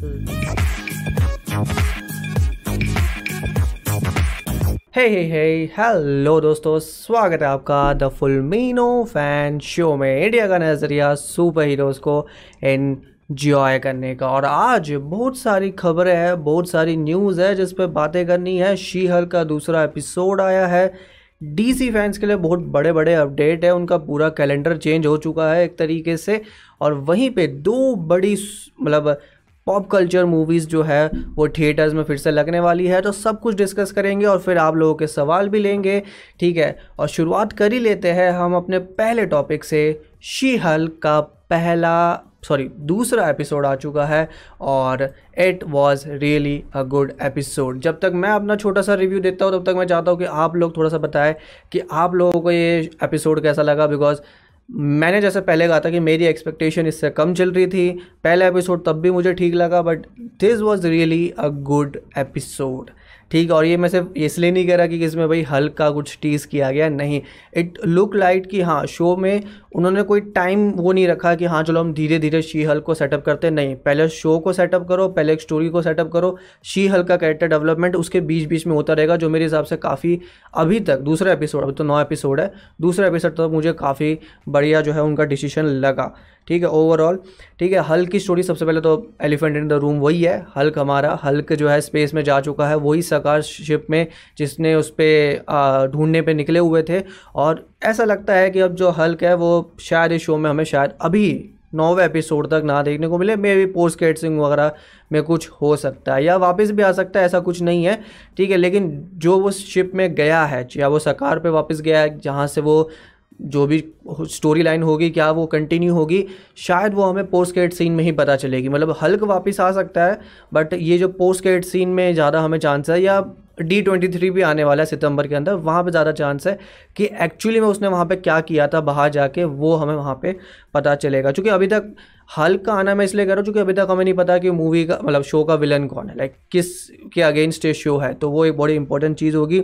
हे हे हे hello दोस्तों. स्वागत है आपका द फुल मीनो फ़ैन शो में इंडिया का नज़रिया सुपर हीरोज़ को एन्जॉय करने का। और आज बहुत सारी खबरें हैं, बहुत सारी न्यूज़ है जिस पर बातें करनी है। शी हल का दूसरा एपिसोड आया है। डीसी फैंस के लिए बहुत बड़े बड़े अपडेट है। उनका पूरा कैलेंडर चेंज हो चुका है एक तरीके से। और वहीं पे दो बड़ी मतलब पॉप कल्चर मूवीज़ जो है, वो थिएटर्स में फिर से लगने वाली है तो सब कुछ डिस्कस करेंगे और फिर आप लोगों के सवाल भी लेंगे, ठीक है? और शुरुआत कर ही लेते हैं हम अपने पहले टॉपिक से। शी हल का पहला सॉरी दूसरा एपिसोड आ चुका है और it was really a good episode जब तक मैं अपना छोटा सा रिव्यू देता हूँ, तब तक मैं चाहता हूँ कि आप लोग थोड़ा सा बताएँ कि आप लोगों को ये एपिसोड कैसा लगा? बिकॉज़ मैंने जैसे पहले कहा था कि मेरी एक्सपेक्टेशन इससे कम चल रही थी। पहला एपिसोड तब भी मुझे ठीक लगा but this was really a good episode ठीक और ये मैं सिर्फ़ इसलिए नहीं कह रहा कि इसमें भाई हल्का कुछ टीज़ किया गया, नहीं। इट लुक लाइट कि हाँ शो में उन्होंने कोई टाइम वो नहीं रखा कि हाँ चलो हम धीरे धीरे शी हल को सेटअप करते नहीं, पहले शो को सेटअप करो, पहले एक स्टोरी को सेटअप करो। शी हल का कैरेक्टर डेवलपमेंट उसके बीच बीच में होता रहेगा, जो मेरे हिसाब से काफ़ी अभी तक, दूसरा एपिसोड अभी तो नौ एपिसोड है, दूसरा एपिसोड तक मुझे काफ़ी बढ़िया जो है उनका डिसीज़न लगा। ठीक है ओवरऑल ठीक है हल्क की स्टोरी सबसे पहले तो एलिफेंट इन द रूम वही है। हल्क हमारा हल्क जो है स्पेस में जा चुका है, वही सकार शिप में जिसने उस पर ढूँढने पे निकले हुए थे। और ऐसा लगता है कि अब जो हल्क है, वो शायद इस शो में हमें शायद अभी नौवे एपिसोड तक ना देखने को मिले। मे भी पोस्ट क्रेडिटिंग वगैरह में कुछ हो सकता है या वापस भी आ सकता है, ऐसा कुछ नहीं है। ठीक है, लेकिन जो वो शिप में गया है, या वो सकार पे वापस गया है, जहाँ से वो जो भी स्टोरी लाइन होगी, क्या वो कंटिन्यू होगी, शायद वो हमें पोस्ट क्रेडिट सीन में ही पता चलेगी। मतलब हल्क वापस आ सकता है बट ये जो पोस्ट क्रेडिट सीन में ज़्यादा हमें चांस है, या डी ट्वेंटी थ्री भी आने वाला है सितंबर के अंदर, वहाँ पे ज़्यादा चांस है कि एक्चुअली में उसने वहाँ पे क्या किया था बाहर जाके, वो हमें वहाँ पे पता चलेगा। क्योंकि अभी तक हल्क का आना, मैं इसलिए कह रहा हूँ, क्योंकि अभी तक हमें नहीं पता कि मूवी का मतलब शो का विलन कौन है। लाइक किस के अगेंस्ट ये शो है तो वो एक बड़ी इंपॉर्टेंट चीज़ होगी।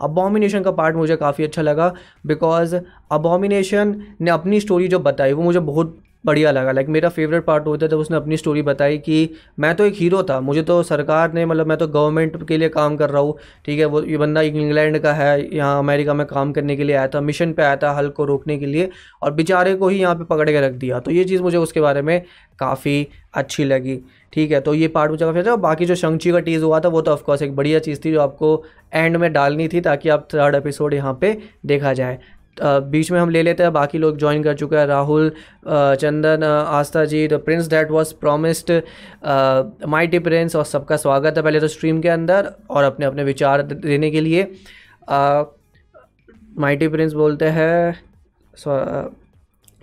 अबॉमिनेशन का पार्ट मुझे काफ़ी अच्छा लगा बिकॉज़ अबॉमिनेशन ने अपनी स्टोरी जो बताई, वो मुझे बहुत बढ़िया लगा। लाइक मेरा फेवरेट पार्ट होता था उसने अपनी स्टोरी बताई कि मैं तो एक हीरो था, मुझे तो सरकार ने मतलब मैं तो गवर्नमेंट के लिए काम कर रहा हूँ, ठीक है, वो ये बंदा इंग्लैंड का है, यहाँ अमेरिका में काम करने के लिए आया था मिशन पे आया था हल को रोकने के लिए, और बेचारे को ही यहाँ पे पकड़ के रख दिया। तो ये चीज़ मुझे उसके बारे में काफ़ी अच्छी लगी। ठीक है तो ये पार्ट मुझे काफ़ी अच्छा बाकी जो शंची का टीज़ हुआ था, वो तो ऑफकोर्स एक बढ़िया चीज़ थी जो आपको एंड में डालनी थी ताकि आप थर्ड एपिसोड यहाँ पे देखा जाए। बीच में हम ले लेते हैं, बाकी लोग ज्वाइन कर चुके हैं, Rahul Chandan Aastha ji the prince that was promised mighty prince और सबका स्वागत है पहले तो स्ट्रीम के अंदर और अपने अपने विचार देने के लिए। माइटी प्रिंस बोलते हैं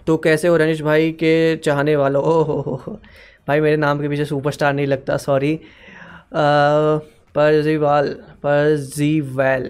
तो कैसे हो रनिश भाई के चाहने वालों? ओ हो हो। भाई मेरे नाम के पीछे सुपरस्टार नहीं लगता सॉरी परजीवाल परजीवैल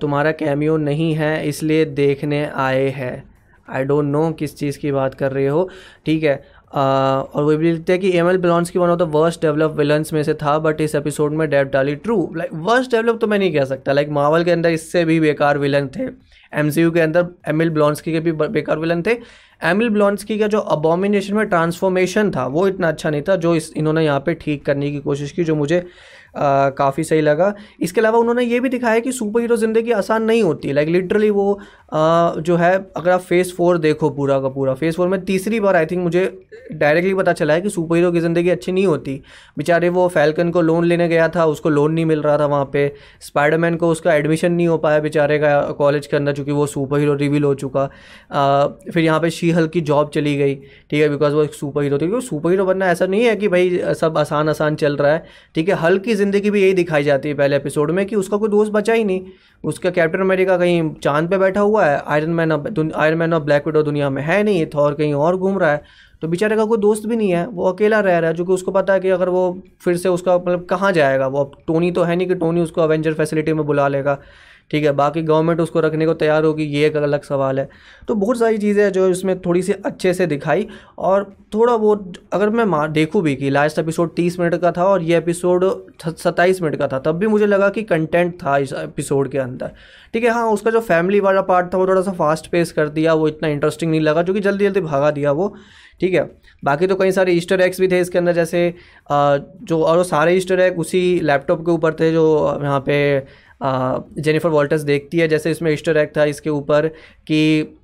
तुम्हारा कैमियो नहीं है इसलिए देखने आए हैं। आई डोंट नो किस चीज़ की बात कर रहे हो ठीक है? uh, और वो भी लिखते हैं कि एम एल ब्लॉन्स की one of the worst develop villains में से था बट इस एपिसोड में डेव डाली। ट्रू लाइक वर्स्ट डेवलप तो मैं नहीं कह सकता लाइक like, मावल के अंदर इससे भी बेकार विलन थे। एम के अंदर एम एल ब्लॉन्सकी के भी बेकार विलन थे। एमिल ब्लॉन्सकी का जो अबोमिनेशन में ट्रांसफॉर्मेशन था, वो इतना अच्छा नहीं था, जो इस इन्होंने यहाँ पे ठीक करने की कोशिश की, जो मुझे काफ़ी सही लगा। इसके अलावा उन्होंने ये भी दिखाया कि सुपर हीरो ज़िंदगी आसान नहीं होती। लाइक लिटरली वो आ, जो है अगर आप फ़ेज़ फोर देखो पूरा का पूरा फ़ेज़ फोर में तीसरी बार आई थिंक मुझे डायरेक्टली पता चला है कि सुपर हीरो की ज़िंदगी अच्छी नहीं होती। बेचारे वो फैल्कन को लोन लेने गया था उसको लोन नहीं मिल रहा था वहाँ पे। स्पाइडरमैन को उसका एडमिशन नहीं हो पाया बेचारे का कॉलेज के अंदर चूँकि वो सुपर हीरो रिवील हो चुका। आ, फिर यहाँ पर शी हल की जॉब चली गई ठीक है बिकॉज़ वो एक सुपर हीरो थी। सुपर हीरो बनना ऐसा नहीं है कि भाई सब आसान आसान चल रहा है ठीक है। हल की ज़िंदगी भी यही दिखाई जाती है पहले एपिसोड में कि उसका कोई दोस्त बचा ही नहीं। उसका कैप्टन अमेरिका कहीं चाँद पे बैठा हुआ है iron man of iron man of black widow दुनिया में है नहीं थॉर कहीं और घूम रहा है। तो बेचारे का कोई दोस्त भी नहीं है, वो अकेला रह रहा है, जो कि उसको पता है कि अगर वो फिर से उसका मतलब कहाँ जाएगा, वो अब टोनी तो है नहीं कि टोनी उसको अवेंजर फैसिलिटी में बुला लेगा। ठीक है, बाकी गवर्नमेंट उसको रखने को तैयार होगी ये एक अलग सवाल है। तो बहुत सारी चीज़ें जो इसमें थोड़ी सी अच्छे से दिखाई और थोड़ा बहुत, अगर मैं देखूँ भी कि लास्ट एपिसोड तीस मिनट का था और ये एपिसोड सत्ताईस मिनट का था, तब भी मुझे लगा कि कंटेंट था इस एपिसोड के अंदर। ठीक है हाँ उसका जो फैमिली वाला पार्ट था वो थोड़ा सा फास्ट पेस कर दिया, वो इतना इंटरेस्टिंग नहीं लगा, जो कि जल्दी जल्दी भागा दिया वो। ठीक है, बाकी तो कई सारे ईस्टर एग्स भी थे इसके अंदर, जैसे जो और वो सारे ईस्टर एग उसी लैपटॉप के ऊपर थे, जो यहाँ पे जेनिफर वॉल्टर्स देखती है, जैसे इसमें ईस्टर एग था इसके ऊपर कि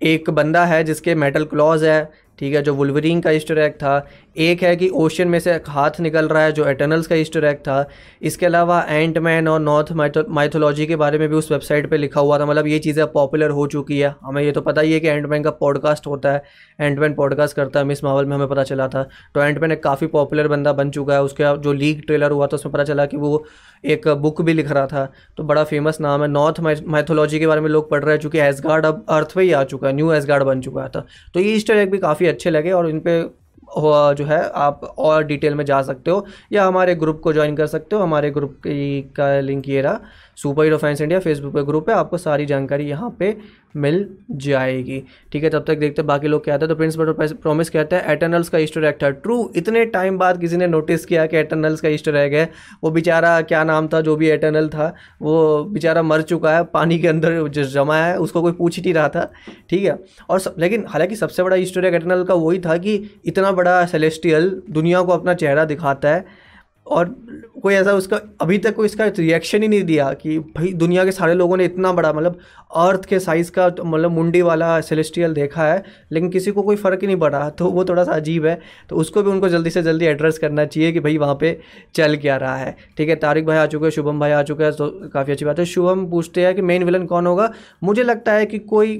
एक बंदा है जिसके मेटल क्लॉज है, ठीक है, जो वुलवरिंग का ईस्टर एग था। एक है कि ओशन में से एक हाथ निकल रहा है, जो एटर्नल्स का ईस्टर एग था। इसके अलावा एंट मैन और नॉर्थ माइथोलॉजी के बारे में भी उस वेबसाइट पे लिखा हुआ था। मतलब ये चीज़ें पॉपुलर हो चुकी है। हमें ये तो पता ही है कि एंट मैन का पॉडकास्ट होता है। एंट मैन पॉडकास्ट करता है, मिस मावल में हमें पता चला था। तो एंट मैन एक काफ़ी पॉपुलर बंदा बन चुका है। उसके जो लीग ट्रेलर हुआ था, उसमें पता चला कि वो एक बुक भी लिख रहा था। तो बड़ा फ़ेमस नाम है। नॉर्थ माइथोलॉजी के बारे में लोग पढ़ रहे हैं, चूँकि एसगार्ड अब अर्थ पे ही आ चुका है। न्यू एसगार्ड बन चुका था तो ये ईस्टर एग भी काफ़ी अच्छे लगे और इन पर जो है, आप और डिटेल में जा सकते हो। या हमारे ग्रुप को ज्वाइन कर सकते हो। हमारे ग्रुप की का लिंक ये रहा। Super hero fans India Facebook पे ग्रुप है आपको सारी जानकारी यहाँ पे मिल जाएगी। ठीक है तब तक देखते हैं बाकी लोग क्या है। तो प्रिंस बटर प्रॉमिस कहते हैं एटर्नल्स का ईस्टर था। ट्रू इतने टाइम बाद किसी ने नोटिस किया कि एटर्नल्स का ईस्टर एग है। वो बेचारा क्या नाम था जो भी एटर्नल था वो बेचारा मर चुका है पानी के अंदर जमा है उसको कोई पूछ ही नहीं रहा था। ठीक है और सब, लेकिन हालाँकि सबसे बड़ा ईस्टर एग एटर्नल का वही था कि इतना बड़ा सेलेस्टियल दुनिया को अपना चेहरा दिखाता है और कोई ऐसा उसका, अभी तक कोई इसका रिएक्शन ही नहीं दिया कि भाई दुनिया के सारे लोगों ने इतना बड़ा मतलब अर्थ के साइज़ का मतलब मुंडी वाला सेलेस्टियल देखा है, लेकिन किसी को कोई फ़र्क ही नहीं पड़ा तो वो थोड़ा सा अजीब है। तो उसको भी उनको जल्दी से जल्दी एड्रेस करना चाहिए कि भाई वहाँ पर चल क्या रहा है। ठीक है, तारिक भाई आ चुके हैं, शुभम भाई आ चुके हैं तो काफ़ी अच्छी बात है। शुभम पूछते हैं कि मेन विलन कौन होगा? मुझे लगता है कि कोई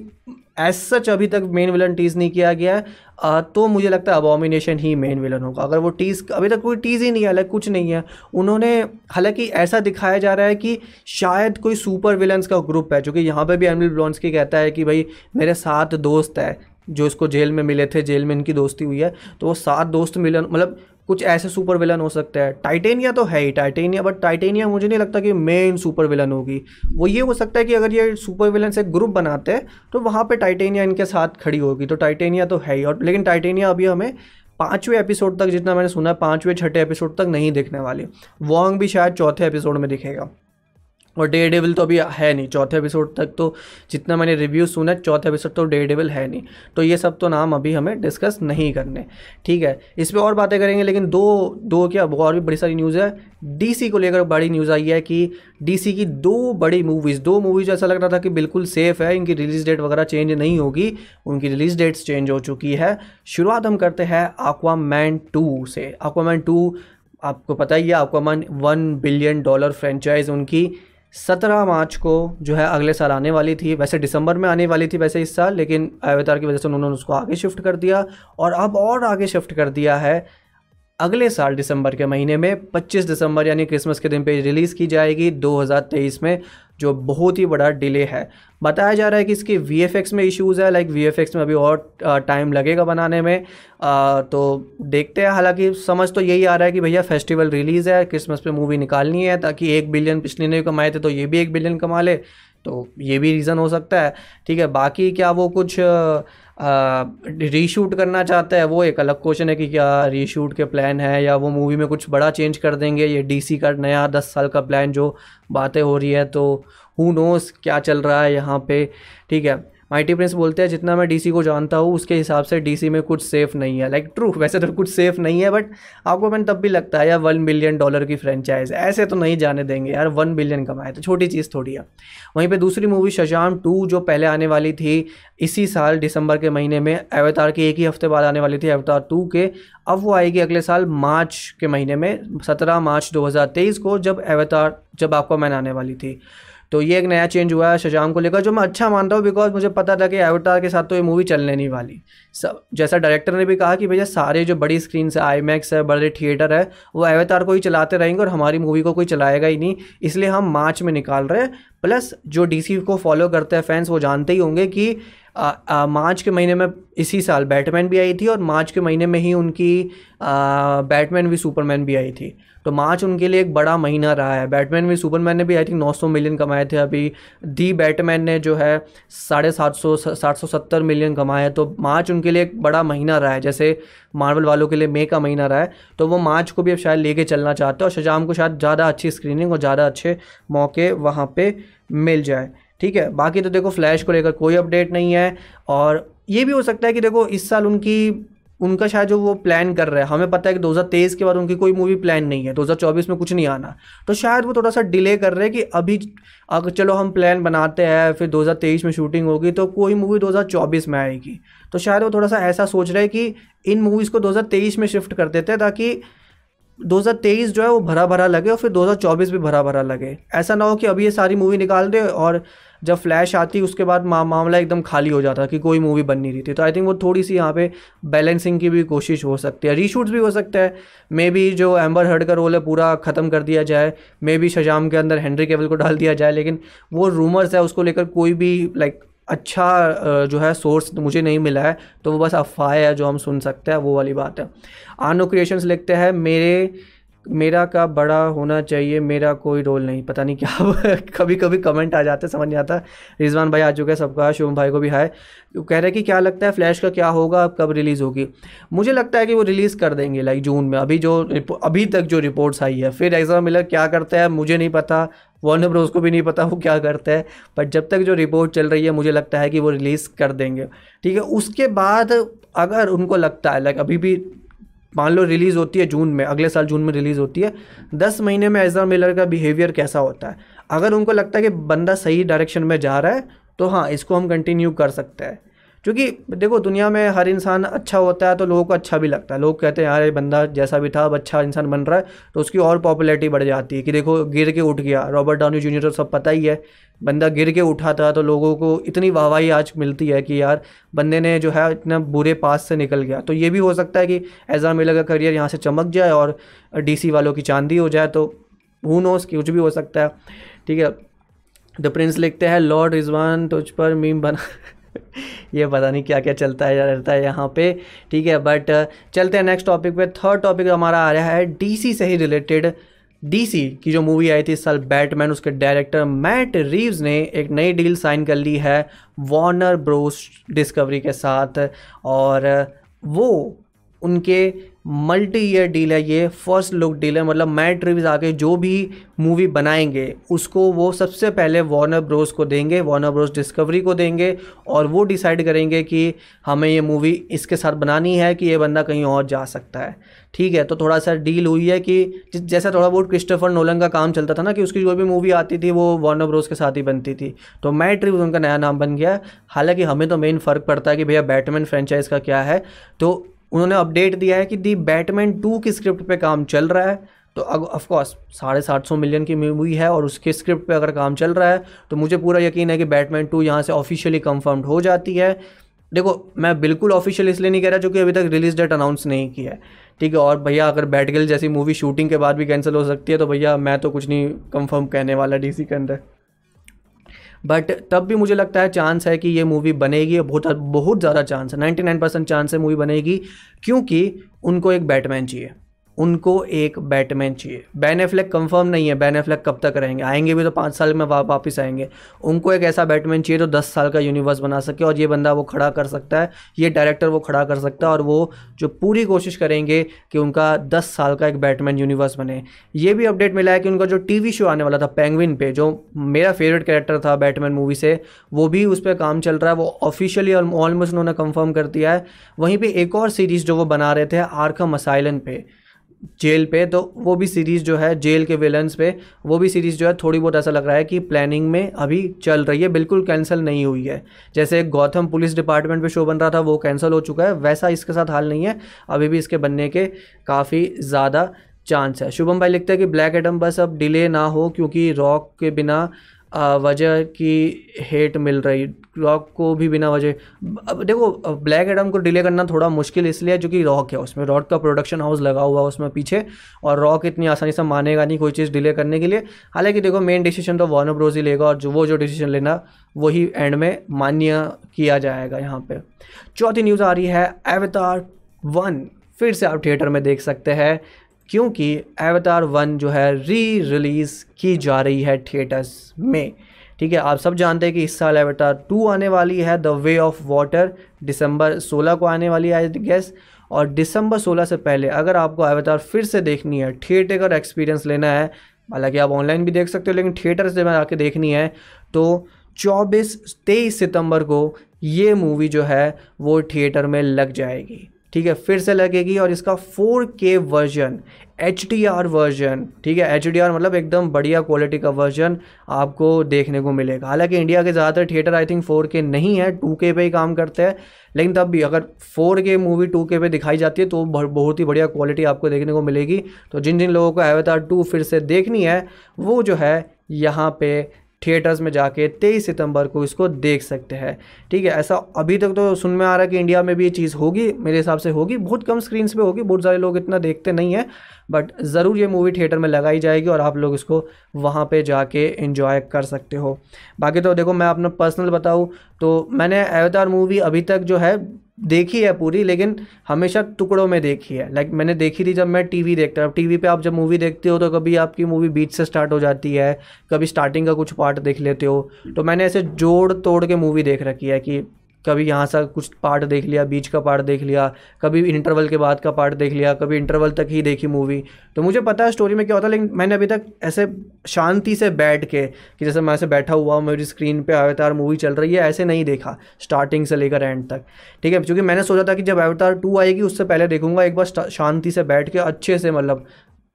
एज सच अभी तक मेन विलन टीज़ नहीं किया गया है। तो मुझे लगता है अबॉमिनेशन ही मेन विलन होगा। अगर वो टीज़ अभी तक कोई टीज़ ही नहीं है लाइक कुछ नहीं है। उन्होंने, हालाँकि ऐसा दिखाया जा रहा है कि शायद कोई सुपर विलन्स का ग्रुप है, जो यहाँ पे भी एमिल ब्लॉन्स की कहता है कि भाई, मेरे सात दोस्त है, जो इसको जेल में मिले थे, जेल में इनकी दोस्ती हुई है। तो वो सात दोस्त मिलन मतलब कुछ ऐसे सुपर विलन हो सकते हैं। टाइटेनिया तो है ही टाइटेनिया बट टाइटेनिया मुझे नहीं लगता कि मेन सुपर विलन होगी। वो ये हो सकता है कि अगर ये सुपर विलन से ग्रुप बनाते हैं तो वहाँ पे टाइटेनिया इनके साथ खड़ी होगी। तो टाइटेनिया तो है ही, और लेकिन टाइटेनिया अभी हमें पाँचवें एपिसोड तक जितना मैंने सुना है, पाँचवें, छठे एपिसोड तक नहीं देखने वाली। वॉन्ग भी शायद चौथे एपिसोड में दिखेगा। और डे डेविल तो अभी है नहीं, चौथे एपिसोड तक तो जितना मैंने रिव्यू सुना चौथे एपिसोड तो डे डेविल है नहीं। तो ये सब तो नाम अभी हमें डिस्कस नहीं करने। ठीक है, इस पर और बातें करेंगे, लेकिन दो दो क्या और भी बड़ी सारी न्यूज़ है। डीसी को लेकर बड़ी न्यूज़ आई है कि डीसी की दो बड़ी मूवीज़ दो मूवीज़ ऐसा लग रहा था कि बिल्कुल सेफ़ है, इनकी रिलीज़ डेट वगैरह चेंज नहीं होगी, उनकी रिलीज़ डेट्स चेंज हो चुकी है। शुरुआत हम करते हैं आक्वा मैन टू से। आक्वा मैन टू आपको पता ही है aqua man one billion dollar franchise उनकी। सत्रह मार्च को जो है अगले साल आने वाली थी। वैसे दिसंबर में आने वाली थी वैसे इस साल, लेकिन अवतार की वजह से उन्होंने उसको आगे शिफ्ट कर दिया और अब और आगे शिफ्ट कर दिया है। अगले साल दिसंबर के महीने में 25 दिसंबर यानी क्रिसमस के दिन पे रिलीज़ की जाएगी 2023 में। जो बहुत ही बड़ा डिले है। बताया जा रहा है कि इसके VFX में इश्यूज़ है लाइक VFX में अभी और टाइम लगेगा बनाने में। आ, तो देखते हैं हालाँकि समझ तो यही आ रहा है कि भैया फेस्टिवल रिलीज़ है क्रिसमस पे मूवी निकालनी है ताकि एक बिलियन पिछले ने कमाए थे तो ये भी एक बिलियन कमा ले। तो ये भी रीज़न हो सकता है। ठीक है बाकी क्या वो कुछ रीशूट करना चाहता है, वो एक अलग क्वेश्चन है कि क्या रीशूट के प्लान है या वो मूवी में कुछ बड़ा चेंज कर देंगे? ये डीसी का नया दस साल का प्लान जो बातें हो रही है तो हु नोस क्या चल रहा है यहाँ पे, ठीक है? माइटी प्रिंस बोलते हैं जितना मैं डीसी को जानता हूँ उसके हिसाब से डीसी में कुछ सेफ़ नहीं है. लाइक like, ट्रू वैसे तो कुछ सेफ़ नहीं है बट आपको मैंने तब भी लगता है यार वन बिलियन डॉलर की फ्रेंचाइज ऐसे तो नहीं जाने देंगे यार वन बिलियन कमाए तो छोटी चीज़ थोड़ी है. वहीं पर दूसरी मूवी शशाम टू जो पहले आने वाली थी इसी साल दिसंबर के महीने में अवतार के एक ही हफ़्ते बाद आने वाली थी अवतार टू के अब वो आएगी अगले साल मार्च के महीने में सत्रह मार्च दो हज़ार तेईस को जब अवतार जब आपको मैन आने वाली थी। तो ये एक नया चेंज हुआ है शजाम को लेकर, जो मैं अच्छा मानता हूँ बिकॉज़ मुझे पता था कि एवटार के साथ तो ये मूवी चलने नहीं वाली। सब, जैसा डायरेक्टर ने भी कहा कि भैया सारे जो बड़ी स्क्रीन से आई मैक्स है, बड़े थिएटर है, वो एवतार को ही चलाते रहेंगे और हमारी मूवी को कोई चलाएगा ही नहीं। इसलिए हम मार्च में निकाल रहे हैं। प्लस जो डीसी को फॉलो करते हैं फैंस वो जानते ही होंगे कि मार्च के महीने में इसी साल बैटमैन भी आई थी और मार्च के महीने में ही उनकी बैटमैन भी सुपरमैन भी आई थी। तो मार्च उनके लिए एक बड़ा महीना रहा है। बैटमैन भी सुपरमैन ने भी आई थिंक 900 मिलियन कमाए थे। अभी दी बैटमैन ने जो है, साढ़े सात सौ सात सौ सत्तर मिलियन कमाए तो मार्च उनके लिए एक बड़ा महीना रहा है। जैसे मार्वल वालों के लिए मई का महीना रहा है। तो वो मार्च को भी अब शायद लेके चलना चाहते हैं और शजाम को शायद ज़्यादा अच्छी स्क्रीनिंग और ज़्यादा अच्छे मौके वहाँ पर मिल जाए। ठीक है? बाकी तो देखो फ्लैश को लेकर कोई अपडेट नहीं है और ये भी हो सकता है कि देखो, इस साल उनकी, उनका शायद जो वो प्लान कर रहे हैं, हमें पता है कि 2023 के बाद उनकी कोई मूवी प्लान नहीं है 2024 में कुछ नहीं आना। तो शायद वो थोड़ा सा डिले कर रहे हैं कि अभी, अगर चलो हम प्लान बनाते हैं, फिर 2023 में शूटिंग होगी तो कोई मूवी 2024 में आएगी। तो शायद वो थोड़ा सा ऐसा सोच रहे हैं कि इन मूवीज़ को 2023 में शिफ्ट कर देते हैं ताकि 2023 जो है वो भरा भरा लगे और फिर 2024 भी भरा भरा लगे। ऐसा ना हो कि अभी ये सारी मूवी निकाल दे और जब फ्लैश आती उसके बाद मा, मामला एकदम खाली हो जाता कि कोई मूवी बन नहीं रही थी। तो आई थिंक वो थोड़ी सी यहाँ पे बैलेंसिंग की भी कोशिश हो सकती है। रीशूट्स भी हो सकता है। मे बी जो एम्बर हर्ड का रोल है पूरा ख़त्म कर दिया जाए। मे बी शजाम के अंदर हेनरी केवल को डाल दिया जाए लेकिन वो रूमर्स है उसको लेकर कोई भी लाइक अच्छा जो है सोर्स मुझे नहीं मिला है। तो वो बस अफवाह है जो हम सुन सकते हैं वो वाली बात है। आनो क्रिएशंस लिखते हैं मेरे मेरा का बड़ा होना चाहिए, मेरा कोई रोल नहीं। पता नहीं क्या कभी कभी कमेंट आ जाते, समझ नहीं आता। रिजवान भाई आ चुके हैं सबका, शुभम भाई को भी हाय कह रहे हैं कि क्या लगता है फ्लैश का क्या होगा, अब कब रिलीज़ होगी? मुझे लगता है कि वो रिलीज़ कर देंगे लाइक जून में। अभी जो अभी तक जो रिपोर्ट्स आई है, फिर एग्ज़ाम मिलर क्या करता है, मुझे नहीं पता। वार्नर ब्रोस को भी नहीं पता वो क्या करता है। बट जब तक जो रिपोर्ट चल रही है, मुझे लगता है कि वो रिलीज़ कर देंगे। ठीक है, उसके बाद अगर उनको लगता है लाइक अभी भी मान लो रिलीज़ होती है जून में, अगले साल जून में रिलीज़ होती है, दस महीने में एजरा मिलर का बिहेवियर कैसा होता है? अगर उनको लगता है कि बंदा सही डायरेक्शन में जा रहा है तो हाँ इसको हम कंटिन्यू कर सकते हैं। क्योंकि देखो, दुनिया में हर इंसान अच्छा होता है तो लोगों को अच्छा भी लगता है। लोग कहते हैं, यार, ये बंदा जैसा भी था, अब अच्छा इंसान बन रहा है। तो उसकी और पॉपुलैरिटी बढ़ जाती है कि देखो, गिर के उठ गया। रॉबर्ट डाउनी जूनियर तो सब पता ही है, बंदा गिर के उठा था तो लोगों को इतनी वाहवाही आज मिलती है कि यार, बंदे ने जो है इतना बुरे पास से निकल गया। तो ये भी हो सकता है कि एजा मिलर का करियर यहाँ से चमक जाए और डीसी वालों की चांदी हो जाए तो हु नोस कुछ भी हो सकता है। ठीक है द प्रिंस लिखते हैं लॉर्ड रिजवान तुझ पर मीम बना ये पता नहीं क्या क्या चलता है रहता है यहाँ पे। ठीक है बट चलते हैं नेक्स्ट टॉपिक पे। थर्ड टॉपिक हमारा आ रहा है डीसी से ही रिलेटेड डीसी की जो मूवी आई थी इस साल बैटमैन उसके डायरेक्टर मैट रीव्स ने एक नई डील साइन कर ली है वार्नर ब्रोस डिस्कवरी के साथ। और वो उनके मल्टी ईयर डील है, ये फ़र्स्ट लुक डील है मतलब मैट रिव्स आके जो भी मूवी बनाएँगे, उसको वो सबसे पहले वार्नर ब्रोस को देंगे वार्नर ब्रोस डिस्कवरी को देंगे और वो डिसाइड करेंगे कि हमें ये मूवी इसके साथ बनानी है कि ये बंदा कहीं और जा सकता है। ठीक है तो थोड़ा सा डील हुई है कि जैसा थोड़ा बहुत क्रिस्टोफर नोलन का काम चलता था ना कि उसकी जो भी मूवी आती थी वो वार्नर ब्रोस के साथ ही बनती थी। तो मैट रिव्स उनका नया नाम बन गया। हालाँकि हमें तो मेन फ़र्क पड़ता है कि भैया बैटमैन फ्रेंचाइज का क्या है। तो उन्होंने अपडेट दिया है कि दी बैटमैन टू की स्क्रिप्ट पे काम चल रहा है। तो अब ऑफकोर्स साढ़े सात सौ मिलियन की मूवी है और उसके स्क्रिप्ट पे अगर काम चल रहा है तो मुझे पूरा यकीन है कि बैटमैन टू यहाँ से ऑफिशियली कंफर्म्ड हो जाती है। देखो, मैं बिल्कुल ऑफिशियल इसलिए नहीं कह रहा क्योंकि अभी तक रिलीज़ डेट अनाउंस नहीं किया है। ठीक है, और भैया, अगर बैटगिल जैसी मूवी शूटिंग के बाद भी कैंसिल हो सकती है तो भैया, मैं तो कुछ नहीं कंफर्म कहने वाला डीसी के अंदर। बट तब भी मुझे लगता है चांस है कि ये मूवी बनेगी बहुत बहुत ज़्यादा चांस है। नाइन्टी नाइन परसेंट चांस है मूवी बनेगी, क्योंकि उनको एक बैटमैन चाहिए। उनको एक बैटमैन चाहिए। बैन एफ्लेक कंफर्म नहीं है बैन एफ्लेक कब तक रहेंगे? आएँगे भी तो पाँच साल में वा, वापस आएँगे। उनको एक ऐसा बैटमैन चाहिए जो दस साल का यूनिवर्स बना सके और ये बंदा वो खड़ा कर सकता है ये डायरेक्टर वो खड़ा कर सकता है और वो जो पूरी कोशिश करेंगे कि उनका दस साल का एक बैटमैन यूनिवर्स बने। ये भी अपडेट मिला है कि उनका जो टीवी शो आने वाला था पेंगविन पे जो मेरा फेवरेट कैरेक्टर था बैटमैन मूवी से वो भी उस पर काम चल रहा है वो ऑफिशियली ऑलमोस्ट उन्होंने कंफर्म कर दिया है। वहीं पर एक और सीरीज़ जो वो बना रहे थे आरखम असाइलन पे। जेल पे तो वो भी सीरीज़ जो है, जेल के विलन्स पे, वो भी सीरीज़ जो है, थोड़ी बहुत ऐसा लग रहा है कि प्लानिंग में अभी चल रही है, बिल्कुल कैंसिल नहीं हुई है। जैसे गौतम पुलिस डिपार्टमेंट पे शो बन रहा था, वो कैंसिल हो चुका है, वैसा इसके साथ हाल नहीं है, अभी भी इसके बनने के काफ़ी ज़्यादा चांस है। शुभम भाई लिखते हैं कि ब्लैक एडम बस अब डिले ना हो, क्योंकि रॉक के बिना वजह की हेट मिल रही। रॉक को भी बिना वजह। अब देखो ब्लैक एडम को डिले करना थोड़ा मुश्किल इसलिए है क्योंकि रॉक है, उसमें रॉक का प्रोडक्शन हाउस लगा हुआ है उसमें पीछे और रॉक इतनी आसानी से मानेगा नहीं कोई चीज़ डिले करने के लिए। हालाँकि देखो मेन डिसीज़न तो वॉर्नर ब्रोज ही लेगा और जो, वो जो डिसीज़न लेना, वही एंड में मान्य किया जाएगा यहाँ पर चौथी न्यूज़ आ रही है एवतार वन फिर से आप थिएटर में देख सकते हैं। क्योंकि एवतार वन जो है री रिलीज़ की जा रही है थिएटर्स में। ठीक है, आप सब जानते हैं कि इस साल एवतार टू आने वाली है द वे ऑफ़ वाटर दिसंबर 16 को आने वाली है आई गेस और दिसंबर 16 से पहले अगर आपको एवतार फिर से देखनी है थिएटर का एक्सपीरियंस लेना है, हालाँकि आप ऑनलाइन भी देख सकते हो, लेकिन थिएटर से मैं आके देखनी है तो 24 तेईस सितंबर को ये मूवी जो है वो थिएटर में लग जाएगी। ठीक है, फिर से लगेगी और इसका 4K वर्जन HDR वर्जन ठीक है HDR मतलब एकदम बढ़िया क्वालिटी का वर्जन आपको देखने को मिलेगा। हालाँकि इंडिया के ज़्यादातर थिएटर आई थिंक 4K नहीं है 2K पे ही काम करते हैं, लेकिन तब भी अगर 4K मूवी 2K पे दिखाई जाती है तो बहुत ही बढ़िया क्वालिटी आपको देखने को मिलेगी। तो जिन जिन लोगों को अवतार टू फिर से देखनी है, वो जो है यहाँ पे थिएटर्स में जाके तेईस सितंबर को इसको देख सकते हैं। ठीक है, ऐसा अभी तक तो सुन में आ रहा है कि इंडिया में भी ये चीज़ होगी, मेरे हिसाब से होगी। बहुत कम स्क्रीन्स पे होगी, बहुत सारे लोग इतना देखते नहीं हैं बट ज़रूर ये मूवी थिएटर में लगाई जाएगी और आप लोग इसको वहाँ पे जाके इन्जॉय कर सकते हो। बाकी तो देखो, मैं अपना पर्सनल बताऊँ तो मैंने अवतार मूवी अभी तक जो है देखी है पूरी, लेकिन हमेशा टुकड़ों में देखी है। लाइक मैंने देखी थी जब मैं टीवी देखता, अब टीवी पे आप जब मूवी देखते हो तो कभी आपकी मूवी बीच से स्टार्ट हो जाती है, कभी स्टार्टिंग का कुछ पार्ट देख लेते हो। तो मैंने ऐसे जोड़ तोड़ के मूवी देख रखी है कि कभी यहाँ से कुछ पार्ट देख लिया, बीच का पार्ट देख लिया, कभी इंटरवल के बाद का पार्ट देख लिया, कभी इंटरवल तक ही देखी मूवी तो मुझे पता है स्टोरी में क्या होता है, लेकिन मैंने अभी तक ऐसे शांति से बैठ के, कि जैसे मैं ऐसे बैठा हुआ मेरी स्क्रीन पर अवतार मूवी चल रही है, ऐसे नहीं देखा स्टार्टिंग से लेकर एंड तक। ठीक है, क्योंकि मैंने सोचा था कि जब अवतार टू आएगी, उससे पहले देखूँगा, एक बार शांति से बैठ के, अच्छे से मतलब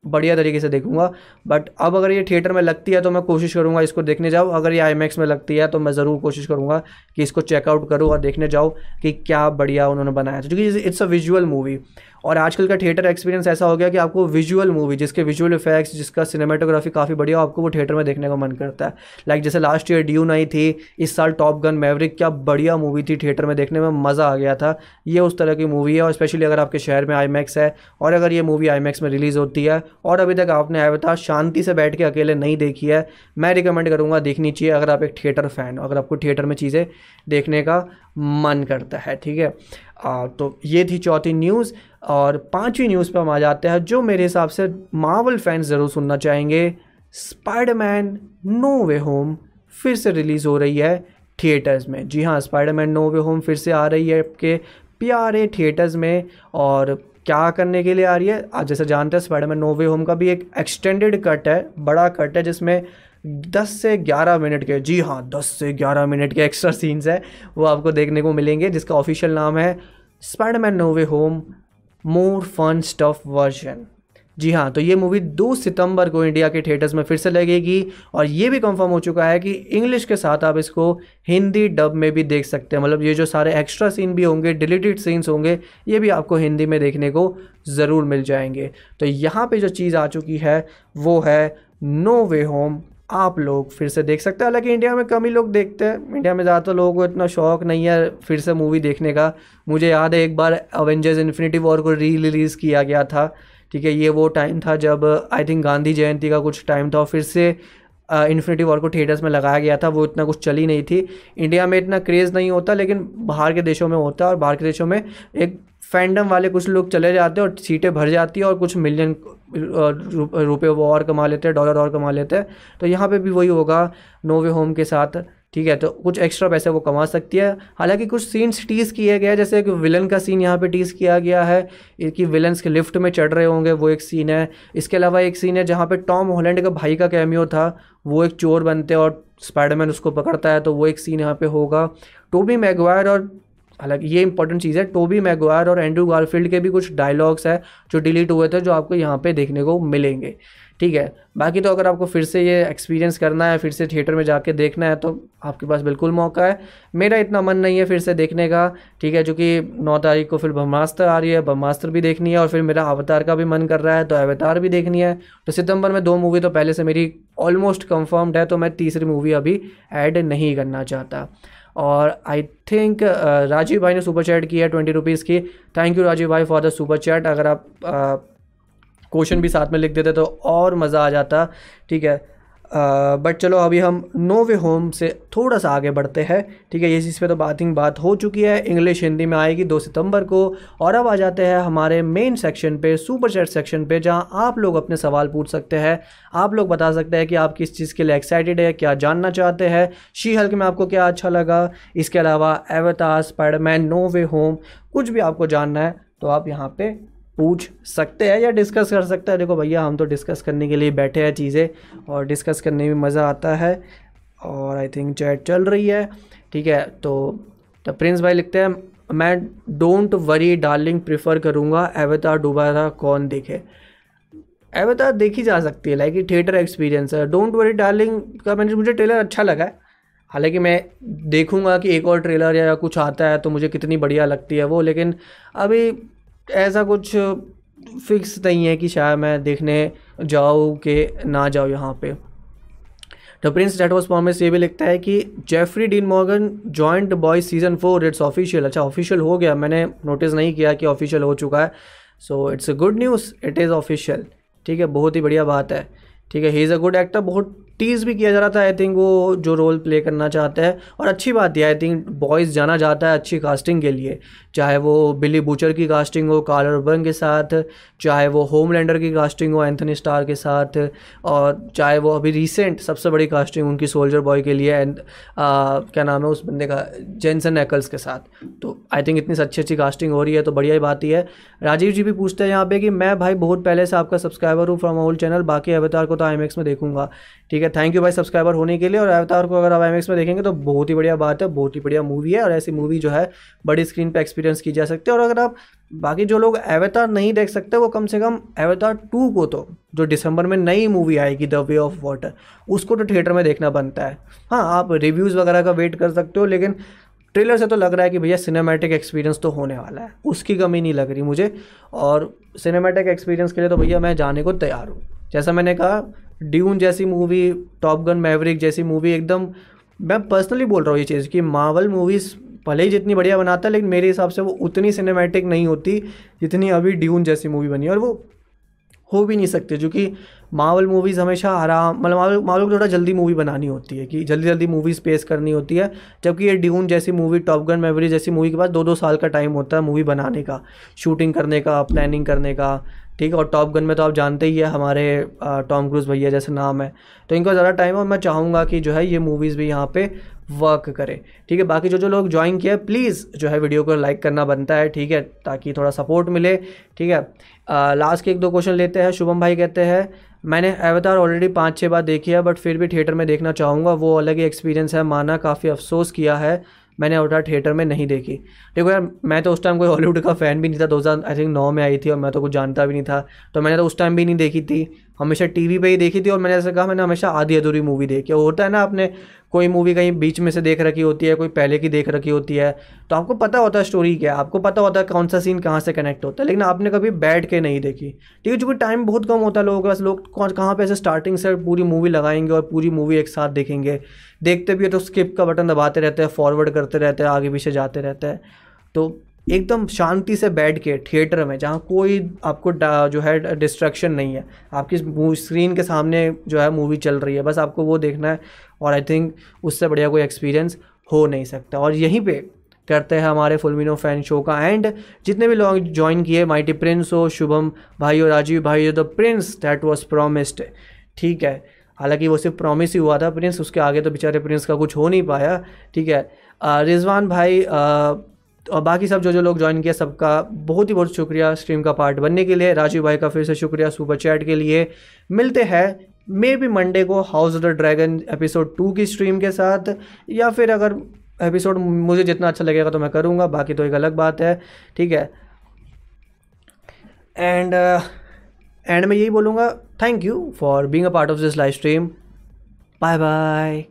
बढ़िया तरीके से देखूँगा। बट अब अगर ये थिएटर में लगती है तो मैं कोशिश करूँगा इसको देखने जाऊँ। अगर ये आई में लगती है तो मैं ज़रूर कोशिश करूँगा कि इसको चेकआउट करूँ और देखने जाऊँ कि क्या बढ़िया उन्होंने बनाया था। क्योंकि इट्स अ विजुअल मूवी और आजकल का थिएटर एक्सपीरियंस ऐसा हो गया कि आपको विजुअल मूवी जिसके विजुअल इफेक्ट्स जिसका सिनेमाटोग्राफी काफ़ी बढ़िया हो, आपको वो थिएटर में देखने का मन करता है। लाइक like जैसे लास्ट ईयर ड्यू आई थी, इस साल टॉप गन मैवरिक क्या बढ़िया मूवी थी थिएटर में देखने में, मज़ा आ गया था। ये उस तरह की मूवी है और स्पेशली अगर आपके शहर में आई है और अगर ये मूवी आई में रिलीज़ होती है और अभी तक आपने अवतार शांति से बैठ के अकेले नहीं देखी है, मैं रिकमेंड करूँगा देखनी चाहिए अगर आप एक थिएटर फ़ैन हो, अगर आपको थिएटर में चीज़ें देखने का मन करता है, ठीक है? तो ये थी चौथी न्यूज़ और पांचवी न्यूज़ पर हम आ जाते हैं, जो मेरे हिसाब से मावल फैंस ज़रूर सुनना चाहेंगे। स्पाइडरमैन नो वे होम फिर से रिलीज़ हो रही है थिएटर्स में। जी हाँ स्पाइडरमैन नो वे होम फिर से आ रही है आपके प्यारे थिएटर्स में और क्या करने के लिए आ रही है? आज जैसे जानते हैं स्पाइडरमैन नो वे होम का भी एक एक्सटेंडेड कट है, बड़ा कट है, जिसमें 10 से 11 मिनट के, जी हाँ 10 से 11 मिनट के एक्स्ट्रा सीन्स हैं, वो आपको देखने को मिलेंगे, जिसका ऑफिशियल नाम है spider man no way home more fun stuff version जी हाँ तो ये मूवी 2 सितंबर को इंडिया के थिएटर्स में फिर से लगेगी और ये भी कंफर्म हो चुका है कि इंग्लिश के साथ आप इसको हिंदी डब में भी देख सकते हैं। मतलब ये जो सारे एक्स्ट्रा सीन भी होंगे डिलीटेड सीन्स होंगे, ये भी आपको हिंदी में देखने को ज़रूर मिल जाएँगे। तो यहाँ पे जो चीज़ आ चुकी है, वो है नो वे होम आप लोग फिर से देख सकते हैं। हालाँकि इंडिया में कम ही लोग देखते हैं। इंडिया में ज़्यादातर लोगों को इतना शौक नहीं है फिर से मूवी देखने का। मुझे याद है, एक बार अवेंजर्स इन्फिनिटी वॉर को री रिलीज़ किया गया था। ठीक है, ये वो टाइम था जब आई थिंक गांधी जयंती का कुछ टाइम था और फिर से इन्फिनिटी वॉर को थिएटर्स में लगाया गया था, वो इतना कुछ चली नहीं थी। इंडिया में इतना क्रेज़ नहीं होता, लेकिन बाहर के देशों में होता है और बाहर के देशों में एक फैंडम वाले कुछ लोग चले जाते हैं और सीटें भर जाती है और कुछ मिलियन रुपए वो और कमा लेते हैं डॉलर और कमा लेते। हैं तो यहाँ पे भी वही होगा नोवे होम के साथ। ठीक है तो कुछ एक्स्ट्रा पैसे वो कमा सकती है। हालाँकि कुछ सीन्स टीज़ किए गए जैसे कि विलन का सीन यहाँ पे टीज़ किया गया है, कि विलन्स के लिफ्ट में चढ़ रहे होंगे, वो एक सीन है। इसके अलावा एक सीन है जहाँ पे टॉम हॉलैंड का भाई का कैमियो था, वो एक चोर बनते और स्पाइडरमैन उसको पकड़ता है तो वो एक सीन यहाँ पे होगा। टोबी मैगवायर और हालाँकि ये इंपॉर्टेंट चीज़ है। टोबी मैगवायर और एंड्रू गारफील्ड के भी कुछ डायलॉग्स हैं जो डिलीट हुए थे, जो आपको यहाँ पे देखने को मिलेंगे। ठीक है? बाकी तो अगर आपको फिर से ये एक्सपीरियंस करना है, फिर से थिएटर में जाके देखना है तो आपके पास बिल्कुल मौका है। मेरा इतना मन नहीं है फिर से देखने का। ठीक है? क्योंकि नौ तारीख को फिर ब्रह्मास्त्र आ रही है, ब्रह्मास्त्र भी देखनी है और फिर मेरा अवतार का भी मन कर रहा है तो अवतार भी देखनी है। तो सितंबर में दो मूवी तो पहले से मेरी ऑलमोस्ट कंफर्म्ड है तो मैं तीसरी मूवी अभी ऐड नहीं करना चाहता। और आई थिंक राजीव भाई ने सुपर चैट किया है ट्वेंटी रुपीज़ की. थैंक यू राजीव भाई फॉर द सुपर चैट अगर आप क्वेश्चन भी साथ में लिख देते तो और मज़ा आ जाता. ठीक है? बट चलो अभी हम नो वे होम से थोड़ा सा आगे बढ़ते हैं। ठीक है, ये चीज़ पे तो बात बात हो चुकी है। इंग्लिश हिंदी में आएगी दो सितंबर को। और अब आ जाते हैं हमारे मेन सेक्शन पे सुपर चैट सेक्शन पे, जहाँ आप लोग अपने सवाल पूछ सकते हैं। आप लोग बता सकते हैं कि आप किस चीज़ के लिए एक्साइटेड है, क्या जानना चाहते हैं। शी हल्क में आपको क्या अच्छा लगा? इसके अलावा avatar spider man no way home, कुछ भी आपको जानना है तो आप यहाँ पे पूछ सकते हैं या डिस्कस कर सकते हैं। देखो भैया, हम तो डिस्कस करने के लिए बैठे हैं चीज़ें और डिस्कस करने में मज़ा आता है और आई थिंक चैट चल रही है। ठीक है तो द प्रिंस भाई लिखते हैं, मैं डोंट वरी डार्लिंग प्रिफर करूँगा। एवतार दोबारा कौन देखे? एवतार देखी जा सकती है लाइक थिएटर एक्सपीरियंस है। डोंट वरी डार्लिंग का मैंने, मुझे ट्रेलर अच्छा लगा है। हालाँकि मैं देखूँगा कि एक और ट्रेलर या कुछ आता है तो मुझे कितनी बढ़िया लगती है वो, लेकिन अभी ऐसा कुछ फिक्स नहीं है कि शायद मैं देखने जाऊँ कि ना जाऊँ यहाँ पे। The prince that was promise ये भी लिखता है कि Jeffrey Dean Morgan joint boys season four it's official अच्छा ऑफिशियल हो गया। मैंने नोटिस नहीं किया कि ऑफिशियल हो चुका है। So it's a good news it is official ठीक है, बहुत ही बढ़िया बात है। ठीक है he is a good actor बहुत टीज़ भी किया जा रहा था आई थिंक वो जो रोल प्ले करना चाहता है। और अच्छी बात है आई थिंक बॉयज़ जाना जाता है अच्छी कास्टिंग के लिए। चाहे वो बिली बूचर की कास्टिंग हो कार्ल अर्बन के साथ, चाहे वो होमलैंडर की कास्टिंग हो एंथनी स्टार के साथ, और चाहे वो अभी रिसेंट सबसे बड़ी कास्टिंग उनकी सोल्जर बॉय के लिए एंड क्या नाम है उस बंदे का जेंसन एक्ल्स के साथ। तो आई थिंक इतनी अच्छी अच्छी कास्टिंग हो रही है तो बढ़िया ही बात ही है। राजीव जी भी पूछते हैं यहाँ पे कि मैं भाई बहुत पहले से आपका सब्सक्राइबर हूँ फ्रॉम ओल्ड चैनल बाकी अवतार को तो आईएमएक्स में देखूँगा। ठीक है थैंक यू भाई सब्सक्राइबर होने के लिए। और अवतार को अगर आप आई में देखेंगे तो बहुत ही बढ़िया बात है, बहुत ही बढ़िया मूवी है और ऐसी मूवी जो है बड़ी स्क्रीन पर एक्सपीरियंस की जा सकती है। और अगर आप, बाकी जो लोग एवेतार नहीं देख सकते, वो कम से कम एवेतार टू को तो जो दिसंबर में नई मूवी आएगी द वे ऑफ़ वाटर उसको तो थिएटर में देखना बनता है। हाँ आप रिव्यूज़ वगैरह का वेट कर सकते हो, लेकिन ट्रेलर से तो लग रहा है कि भैया सिनेमैटिक एक्सपीरियंस तो होने वाला है। उसकी कमी नहीं लग रही मुझे। और सिनेमैटिक एक्सपीरियंस के लिए तो भैया मैं जाने को तैयार हूँ। जैसा मैंने कहा ड्यून जैसी मूवी टॉप गन मैवरिक जैसी मूवी एकदम, मैं पर्सनली बोल रहा हूँ ये चीज़ कि मावल मूवीज़ भले ही जितनी बढ़िया बनाता है, लेकिन मेरे हिसाब से वो उतनी सिनेमैटिक नहीं होती जितनी अभी ड्यून जैसी मूवी बनी और वो हो भी नहीं सकते क्योंकि मावल मूवीज़ हमेशा आराम मतलब मावल मावल को थोड़ा जल्दी मूवी बनानी होती है, कि जल्दी जल्दी मूवीज़ पेश करनी होती है, जबकि ये ड्यून जैसी मूवी टॉप गन मेवरी जैसी मूवी के पास दो दो साल का टाइम होता है मूवी बनाने का शूटिंग करने का प्लानिंग करने का, ठीक है? और टॉप गन में तो आप जानते ही है, हमारे टॉम क्रूज भैया जैसे नाम है तो इनका ज़्यादा टाइम है और मैं चाहूँगा कि जो है ये मूवीज़ भी यहाँ पे वर्क करें। ठीक है, बाकी जो जो लोग ज्वाइन किया प्लीज़ जो है वीडियो को लाइक करना बनता है, ठीक है, ताकि थोड़ा सपोर्ट मिले, ठीक है। लास्ट के एक दो क्वेश्चन लेते हैं, शुभम भाई कहते हैं, मैंने अवतार ऑलरेडी पाँच छः बार देखी है बट फिर भी थिएटर में देखना चाहूँगा। वो अलग ही एक्सपीरियंस है, माना काफ़ी अफसोस किया है, मैंने अवतार थिएटर में नहीं देखी। देखो यार, मैं तो उस टाइम कोई हॉलीवुड का फ़ैन भी नहीं था, दो हज़ार आई थिंक नौ में आई थी और मैं तो कुछ जानता भी नहीं था तो मैंने तो उस टाइम भी नहीं देखी थी। हमेशा टीवी पे ही देखी थी और मैंने जैसे कहा, मैंने हमेशा आधी अधूरी मूवी देखी होता है ना, आपने कोई मूवी कहीं बीच में से देख रखी होती है, कोई पहले की देख रखी होती है तो आपको पता होता है स्टोरी क्या आपको पता होता है कौन सा सीन कहाँ से कनेक्ट होता है, लेकिन आपने कभी बैठ के नहीं देखी। ठीक है चूँकि टाइम बहुत कम होता है लोगों के पास, लोग कहाँ पे ऐसे स्टार्टिंग से पूरी मूवी लगाएँगे और पूरी मूवी एक साथ देखेंगे। देखते भी है तो स्किप का बटन दबाते रहते हैं फॉरवर्ड करते रहते हैं, आगे पीछे जाते रहते हैं। तो एकदम शांति से बैठ के थिएटर में, जहाँ कोई आपको जो है, डिस्ट्रैक्शन नहीं है। आपकी स्क्रीन के सामने जो है, मूवी चल रही है, बस आपको वो देखना है और आई थिंक उससे बढ़िया कोई एक्सपीरियंस हो नहीं सकता। और यहीं पे करते हैं हमारे फुलमिनो फ़ैन शो का। एंड जितने भी लोग ज्वाइन किए माइटी प्रिंस हो, शुभम भाई और राजीव भाई हो the prince that was promised ठीक है। हालाँकि वो सिर्फ़ प्रॉमिस ही हुआ था प्रिंस उसके आगे तो बेचारे प्रिंस का कुछ हो नहीं पाया, ठीक है। रिजवान भाई और बाकी सब जो जो लोग ज्वाइन किया सबका बहुत ही बहुत शुक्रिया स्ट्रीम का पार्ट बनने के लिए। राजीव भाई का फिर से शुक्रिया सुपर चैट के लिए। मिलते हैं मे बी मंडे को house of the dragon episode two की स्ट्रीम के साथ। या फिर अगर एपिसोड मुझे जितना अच्छा लगेगा तो मैं करूँगा बाकी तो एक अलग बात है ठीक है। एंड एंड uh, मैं यही बोलूँगा thank you for being a part of this live stream bye bye